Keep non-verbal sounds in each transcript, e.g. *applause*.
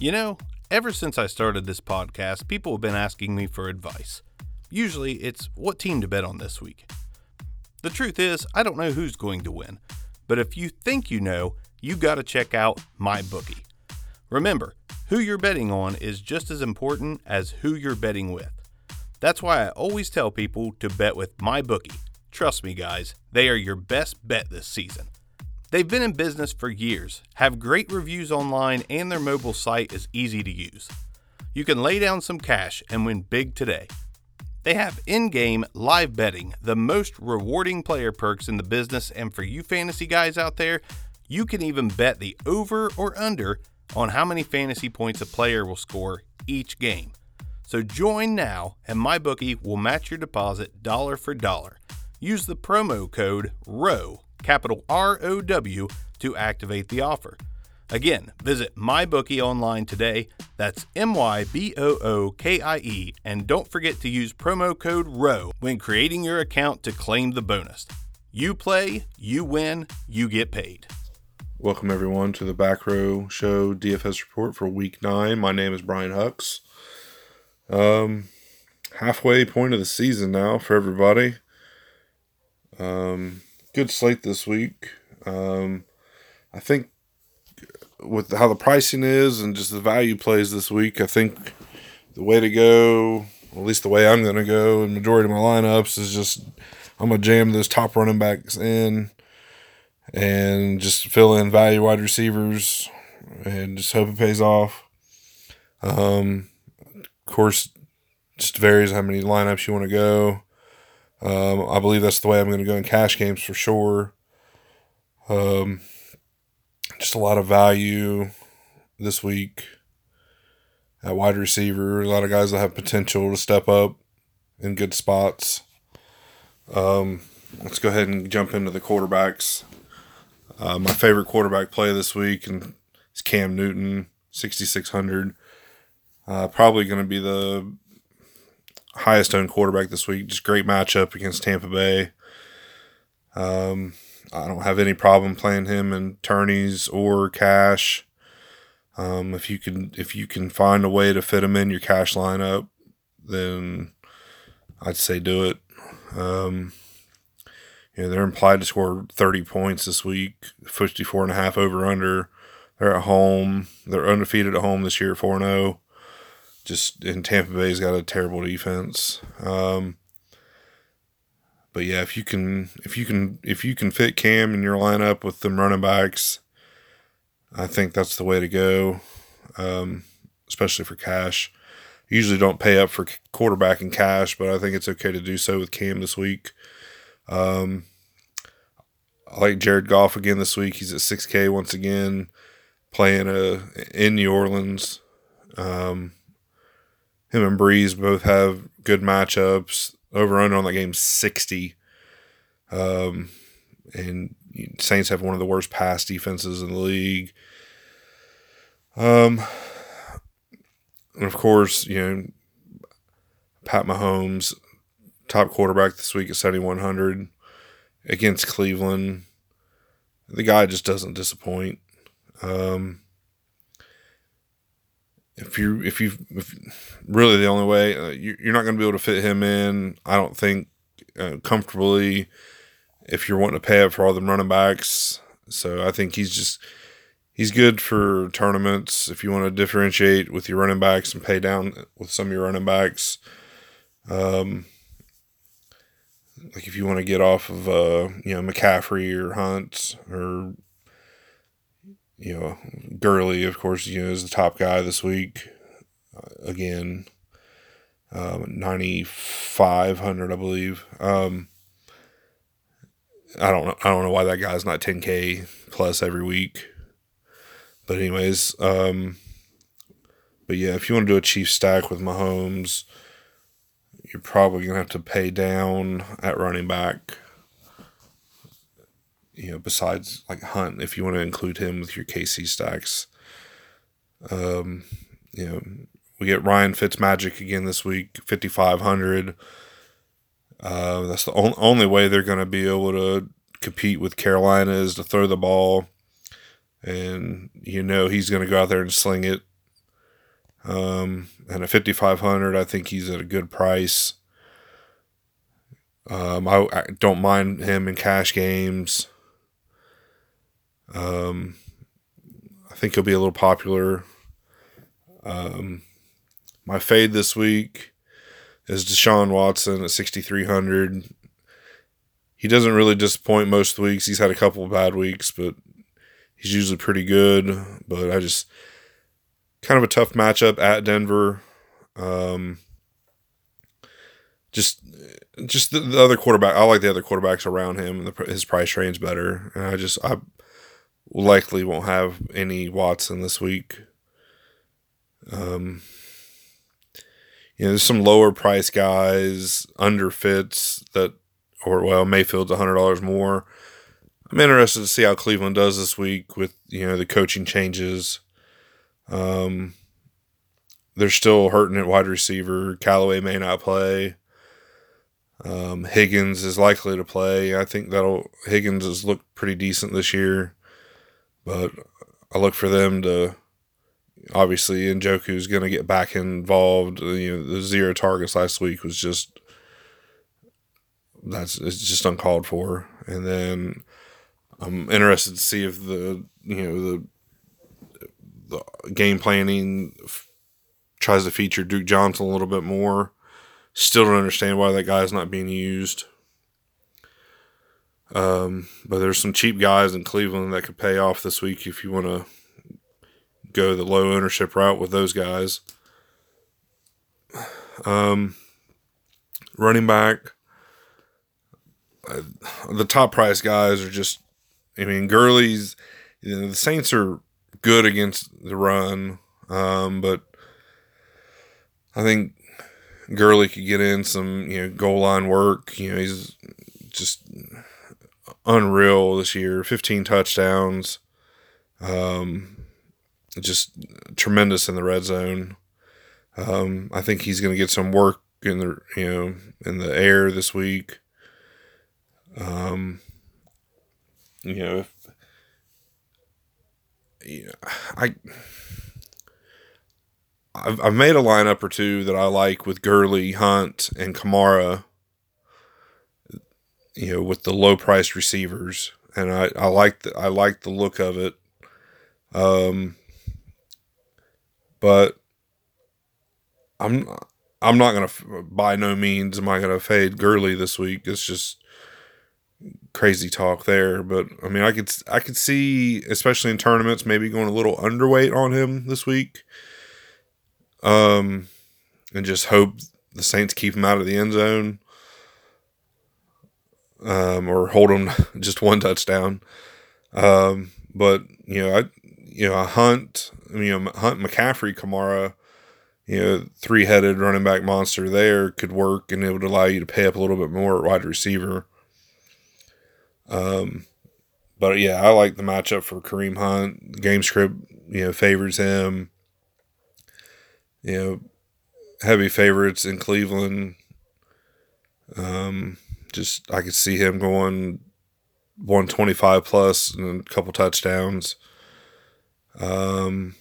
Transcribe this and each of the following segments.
You know, ever since I started this podcast, people have been asking me for advice. Usually it's what team to bet on this week. The truth is, I don't know who's going to win, but if you think you know, you got to check out my bookie. Remember, who you're betting on is just as important as who you're betting with. That's why I always tell people to bet with my bookie. Trust me, guys, they are your best bet this season. They've been in business for years, have great reviews online, and their mobile site is easy to use. You can lay down some cash and win big today. They have in game live betting, the most rewarding player perks in the business, and for you fantasy guys out there, you can even bet the over or under on how many fantasy points a player will score each game. So join now, and MyBookie will match your deposit dollar for dollar. Use the promo code ROW capital R O W, to activate the offer. Again, visit MyBookie online today. That's M Y B O O K I E, and don't forget to use promo code ROW when creating your account to claim the bonus. You play, you win, you get paid. Welcome everyone to the Back Row Show DFS report for Week Nine. My name is Brian Hucks. Um, halfway point of the season now for everybody. Um, good slate this week. Um, I think with how the pricing is and just the value plays this week, I think the way to go, at least the way I'm going to go in majority of my lineups, is just I'm going to jam those top running backs in and just fill in value wide receivers and just hope it pays off. Um, of course, just varies how many lineups you want to go. Um, I believe that's the way I'm going to go in cash games for sure. Um, just a lot of value this week at wide receiver. A lot of guys that have potential to step up in good spots. Um, let's go ahead and jump into the quarterbacks. Uh, my favorite quarterback play this week and is Cam Newton, 6,600. Uh, probably going to be the highest owned quarterback this week. Just great matchup against Tampa Bay. Um, I don't have any problem playing him in tourneys or cash. Um, if you can if you can find a way to fit him in your cash lineup, then I'd say do it. Um, you know, they're implied to score 30 points this week, 54 and a half over under. They're at home. They're undefeated at home this year, 4 0 just in Tampa Bay's got a terrible defense. Um, but yeah, if you can, if you can, if you can fit Cam in your lineup with them running backs, I think that's the way to go. Um, especially for cash. Usually don't pay up for quarterback in cash, but I think it's okay to do so with Cam this week. Um, I like Jared Goff again this week. He's at 6K once again, playing uh, in New Orleans. Um, him and Brees both have good matchups. Over under on that game sixty. Um, and Saints have one of the worst pass defenses in the league. Um, and of course, you know, Pat Mahomes, top quarterback this week at seventy one hundred against Cleveland. The guy just doesn't disappoint. Um, if you if you if really the only way uh, you, are not going to be able to fit him in, I don't think uh, comfortably. If you're wanting to pay up for all the running backs, so I think he's just he's good for tournaments. If you want to differentiate with your running backs and pay down with some of your running backs, um, like if you want to get off of uh, you know McCaffrey or Hunt or you know, Gurley, of course, you know, is the top guy this week. Uh, again, um, 9,500, I believe. Um, I don't know. I don't know why that guy's not 10K plus every week. But, anyways, um, but yeah, if you want to do a chief stack with Mahomes, you're probably to have to pay down at running back you know, besides like Hunt, if you want to include him with your KC stacks. Um, you know, we get Ryan Fitzmagic again this week, 5,500. Uh, that's the on- only way they're going to be able to compete with Carolina is to throw the ball. And, you know, he's going to go out there and sling it. Um, and at 5500 I think he's at a good price. Um, I, I don't mind him in cash games. Um, I think he'll be a little popular. Um, my fade this week is Deshaun Watson at 6,300. He doesn't really disappoint most weeks. He's had a couple of bad weeks, but he's usually pretty good. But I just kind of a tough matchup at Denver. Um, just just the, the, other quarterback. I like the other quarterbacks around him. The, his price range better, and I just I likely won't have any Watson this week. Um, you know, there's some lower price guys under Fitz that, or well, Mayfield's a hundred dollars more. I'm interested to see how Cleveland does this week with you know the coaching changes. Um, they're still hurting at wide receiver. Callaway may not play. Um, Higgins is likely to play. I think that'll Higgins has looked pretty decent this year, but I look for them to obviously Njoku's going to get back involved. You know, the zero targets last week was just that's it's just uncalled for. And then I'm interested to see if the you know the the game planning f- tries to feature Duke Johnson a little bit more. Still don't understand why that guy's not being used. Um, but there's some cheap guys in Cleveland that could pay off this week if you want to go the low ownership route with those guys. Um, running back, the top price guys are just, I mean, Gurley's, you know, the Saints are good against the run, um, but I think Gurley could get in some, you know, goal line work. You know, he's just unreal this year. 15 touchdowns. Um, just tremendous in the red zone. Um, I think he's going to get some work in the you know in the air this week. Um, you know, if, yeah, I I've, I've made a lineup or two that I like with Gurley, Hunt, and Kamara. You know, with the low priced receivers, and I I like the I like the look of it. Um, but I'm I'm not gonna by no means am I gonna fade Gurley this week. It's just crazy talk there. But I mean, I could I could see, especially in tournaments, maybe going a little underweight on him this week. Um, and just hope the Saints keep him out of the end zone. Um, or hold him *laughs* just one touchdown. Um, but you know, I you know, a Hunt, you know, Hunt McCaffrey, Kamara, you know, three headed running back monster there could work and it would allow you to pay up a little bit more at wide receiver. Um, but yeah, I like the matchup for Kareem Hunt. Game script, you know, favors him. You know, heavy favorites in Cleveland. Um, just I could see him going 125 plus and a couple touchdowns. Um,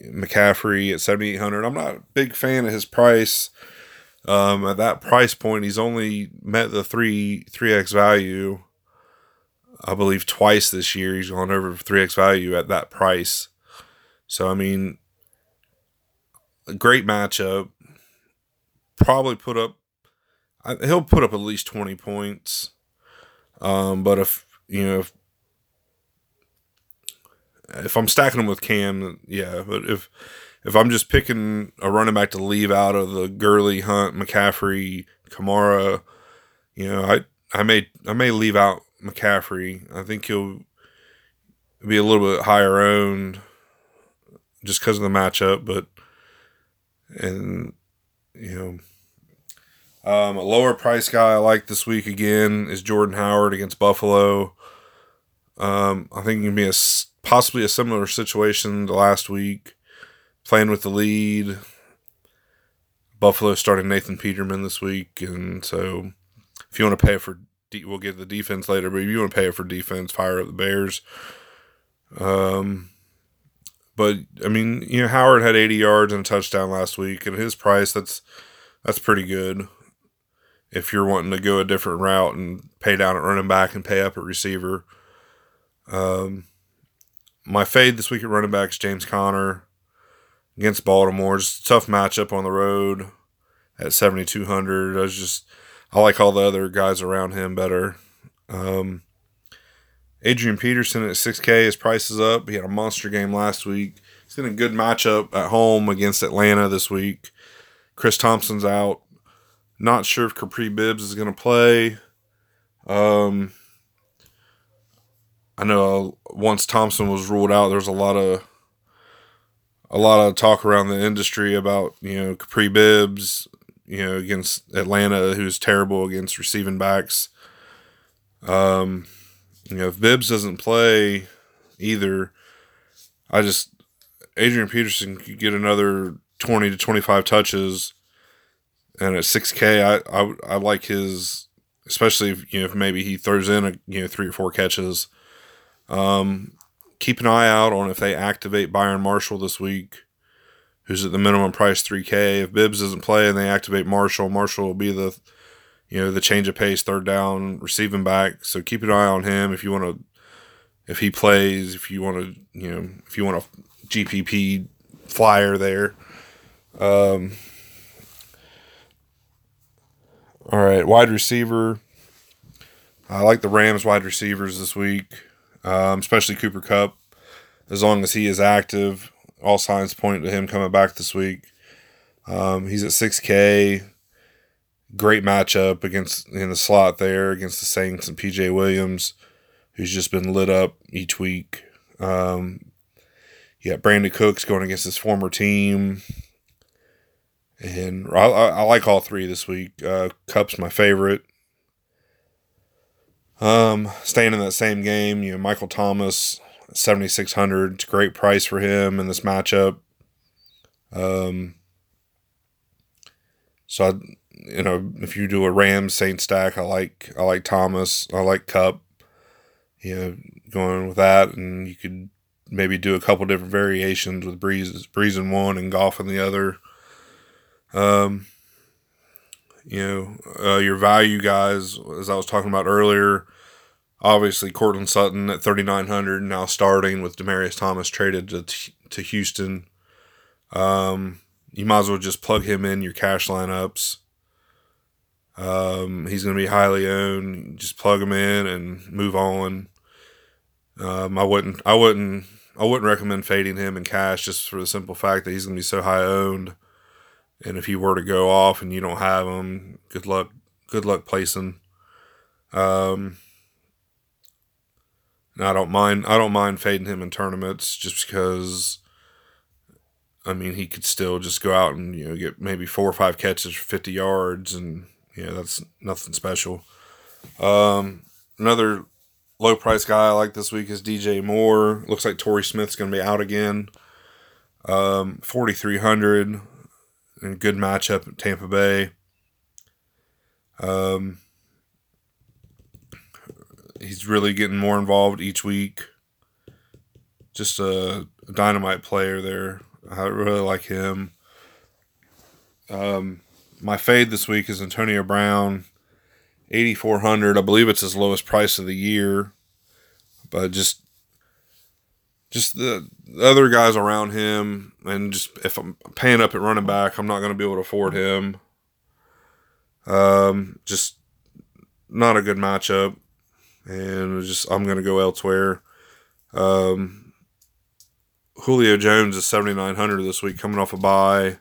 McCaffrey at 7,800. I'm not a big fan of his price. Um, at that price point, he's only met the three three x value. I believe twice this year he's gone over three x value at that price. So I mean, a great matchup. Probably put up. He'll put up at least twenty points. Um, but if you know if if I'm stacking them with Cam, yeah. But if if I'm just picking a running back to leave out of the Gurley, Hunt, McCaffrey, Kamara, you know, I I may I may leave out McCaffrey. I think he'll be a little bit higher owned just because of the matchup, but and you know. Um, a lower price guy I like this week again is Jordan Howard against Buffalo. Um, I think he can be a possibly a similar situation to last week, playing with the lead. Buffalo starting Nathan Peterman this week, and so if you want to pay for, we'll get the defense later. But if you want to pay for defense, fire up the Bears. Um, but I mean, you know, Howard had 80 yards and a touchdown last week, and his price that's that's pretty good. If you're wanting to go a different route and pay down at running back and pay up at receiver, um, my fade this week at running back is James Conner against Baltimore. Just tough matchup on the road at 7,200. I was just, I like all the other guys around him better. Um, Adrian Peterson at 6K, his price is up. He had a monster game last week. He's in a good matchup at home against Atlanta this week. Chris Thompson's out. Not sure if Kapri Bibbs is going to play. Um, I know once Thompson was ruled out, there's a lot of a lot of talk around the industry about you know Kapri Bibbs, you know against Atlanta, who's terrible against receiving backs. Um, you know if Bibbs doesn't play either, I just Adrian Peterson could get another twenty to twenty five touches, and at six K, I, I I like his, especially if you know if maybe he throws in a you know three or four catches. Um, keep an eye out on if they activate Byron Marshall this week, who's at the minimum price 3K. If Bibbs doesn't play and they activate Marshall, Marshall will be the you know the change of pace third down receiving back. So keep an eye on him if you want to if he plays, if you want to you know if you want a GPP flyer there. Um, all right, wide receiver. I like the Rams wide receivers this week um, especially Cooper Kupp. As long as he is active, all signs point to him coming back this week. Um, he's at 6K. Great matchup against in the slot there against the Saints and PJ Williams, who's just been lit up each week. Um, yeah, Brandin Cooks going against his former team. And I, I, like all three this week. Uh, Kupp's my favorite. Um, staying in that same game, you know, Michael Thomas, 7,600. It's a great price for him in this matchup. Um, so I, you know, if you do a Rams Saint stack, I like I like Thomas. I like Kupp. You know, going with that, and you could maybe do a couple different variations with Brees Brees in one and Goff in the other. Um, you know, uh, your value guys, as I was talking about earlier, obviously Courtland Sutton at 3,900 now starting with Demaryius Thomas traded to, to Houston. Um, you might as well just plug him in your cash lineups. Um, he's going to be highly owned. Just plug him in and move on. Um, I wouldn't, I wouldn't, I wouldn't recommend fading him in cash just for the simple fact that he's going to be so high owned. And if he were to go off and you don't have him, good luck. Good luck placing. Um, I don't mind. I don't mind fading him in tournaments just because. I mean, he could still just go out and you know get maybe four or five catches for fifty yards, and you know that's nothing special. Um, another low price guy I like this week is DJ Moore. Looks like Torrey Smith's going to be out again. Um, forty three hundred good matchup at Tampa Bay. Um, he's really getting more involved each week. Just a, dynamite player there. I really like him. Um, my fade this week is Antonio Brown, eighty four hundred. I believe it's his lowest price of the year, but just just the, the other guys around him, and just if I'm paying up at running back, I'm not going to be able to afford him. Um, just not a good matchup, and just I'm going to go elsewhere. Um, Julio Jones is 7,900 this week, coming off a bye.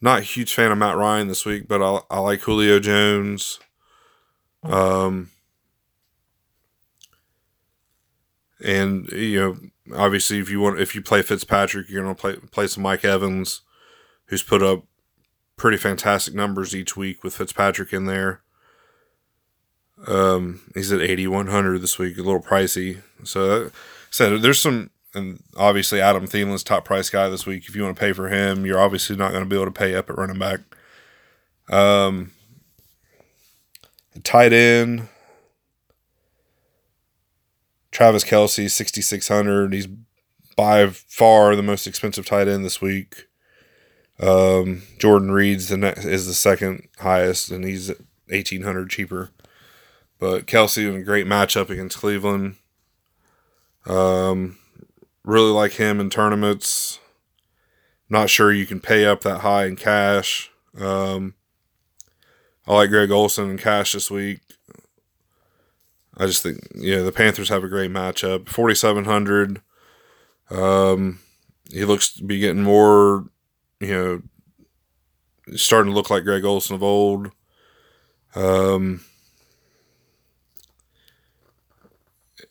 Not a huge fan of Matt Ryan this week, but I, I like Julio Jones. Um, and you know, obviously, if you want, if you play Fitzpatrick, you're going to play play some Mike Evans, who's put up pretty fantastic numbers each week with Fitzpatrick in there. Um, he's at 8100 this week, a little pricey. So, so there's some, and obviously Adam Thielen's top price guy this week. If you want to pay for him, you're obviously not going to be able to pay up at running back. Um, tight end, Travis Kelce, 6600. He's by far the most expensive tight end this week. Um, Jordan Reed's the next is the second highest, and he's eighteen hundred cheaper. But Kelce in a great matchup against Cleveland. Um, really like him in tournaments. Not sure you can pay up that high in cash. Um, I like Greg Olsen in cash this week. I just think yeah, the Panthers have a great matchup. Forty seven hundred. Um, he looks to be getting more, you know, starting to look like Greg Olsen of old. Um,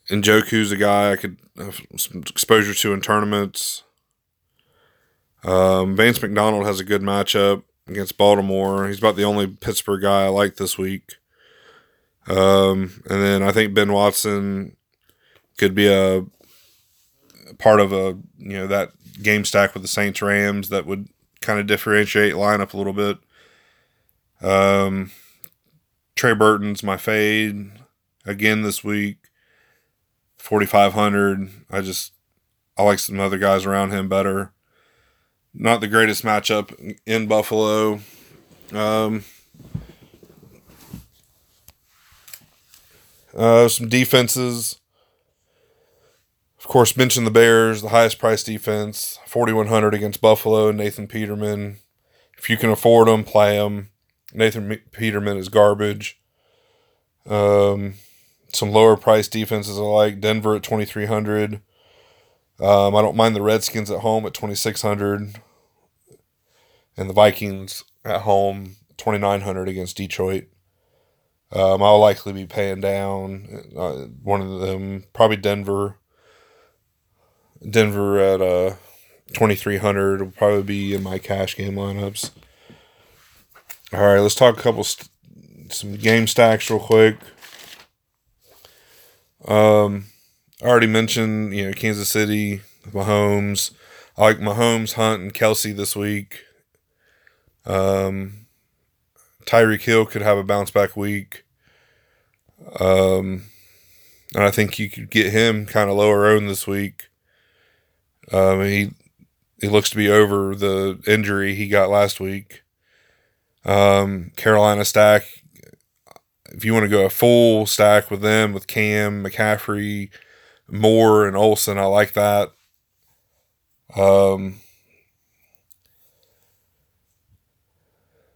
and Njoku's a guy I could have some exposure to in tournaments. Um, Vance McDonald has a good matchup against Baltimore. He's about the only Pittsburgh guy I like this week. Um, and then I think Ben Watson could be a part of a you know that game stack with the Saints Rams that would kind of differentiate lineup a little bit. Um, Trey Burton's my fade again this week. Forty five hundred. I just I like some other guys around him better. Not the greatest matchup in Buffalo. Um, uh, some defenses. Of course, mention the Bears, the highest price defense, 4,100 against Buffalo, Nathan Peterman. If you can afford them, play them. Nathan Peterman is garbage. Um, some lower price defenses I like Denver at 2,300. Um, I don't mind the Redskins at home at 2,600. And the Vikings at home, 2,900 against Detroit. Um, I'll likely be paying down uh, one of them, probably Denver Denver at uh, 2300 will probably be in my cash game lineups. All right, let's talk a couple st- some game stacks real quick. Um, I already mentioned you know Kansas City, Mahomes. I like Mahomes, Hunt, and Kelce this week. Um, Tyreek Hill could have a bounce back week. Um, and I think you could get him kind of lower owned this week. Um, he he looks to be over the injury he got last week. Um, Carolina stack. If you want to go a full stack with them, with Cam, McCaffrey, Moore, and Olsen, I like that. Um,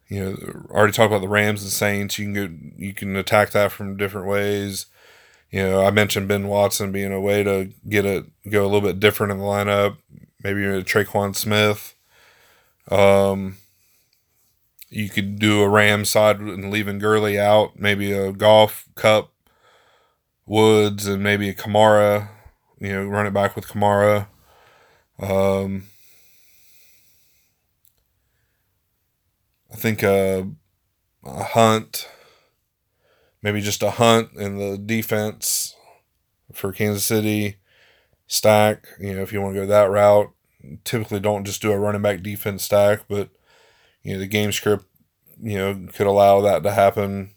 you know, already talked about the Rams and Saints. You can go, you can attack that from different ways. You know, I mentioned Ben Watson being a way to get it go a little bit different in the lineup. Maybe a Tre'Quan Smith. Um, you could do a Ram side and leaving Gurley out. Maybe a Goff Kupp, Woods and maybe a Kamara. You know, run it back with Kamara. Um, I think a, a Hunt maybe just a hunt in the defense for Kansas City stack. You know, if you want to go that route, typically don't just do a running back defense stack, but you know the game script, you know, could allow that to happen.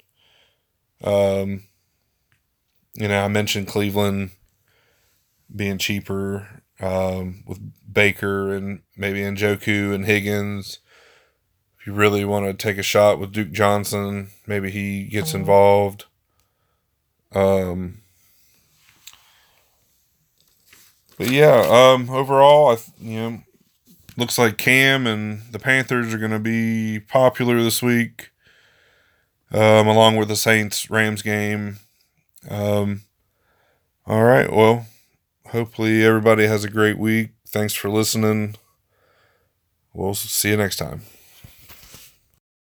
Um, you know, I mentioned Cleveland being cheaper um, with Baker and maybe Njoku and Higgins you really want to take a shot with Duke Johnson, maybe he gets uh-huh. involved. Um, but yeah, um, overall, I you know, looks like Cam and the Panthers are going to be popular this week, um, along with the Saints Rams game. Um, all right, well, hopefully everybody has a great week. Thanks for listening. We'll see you next time.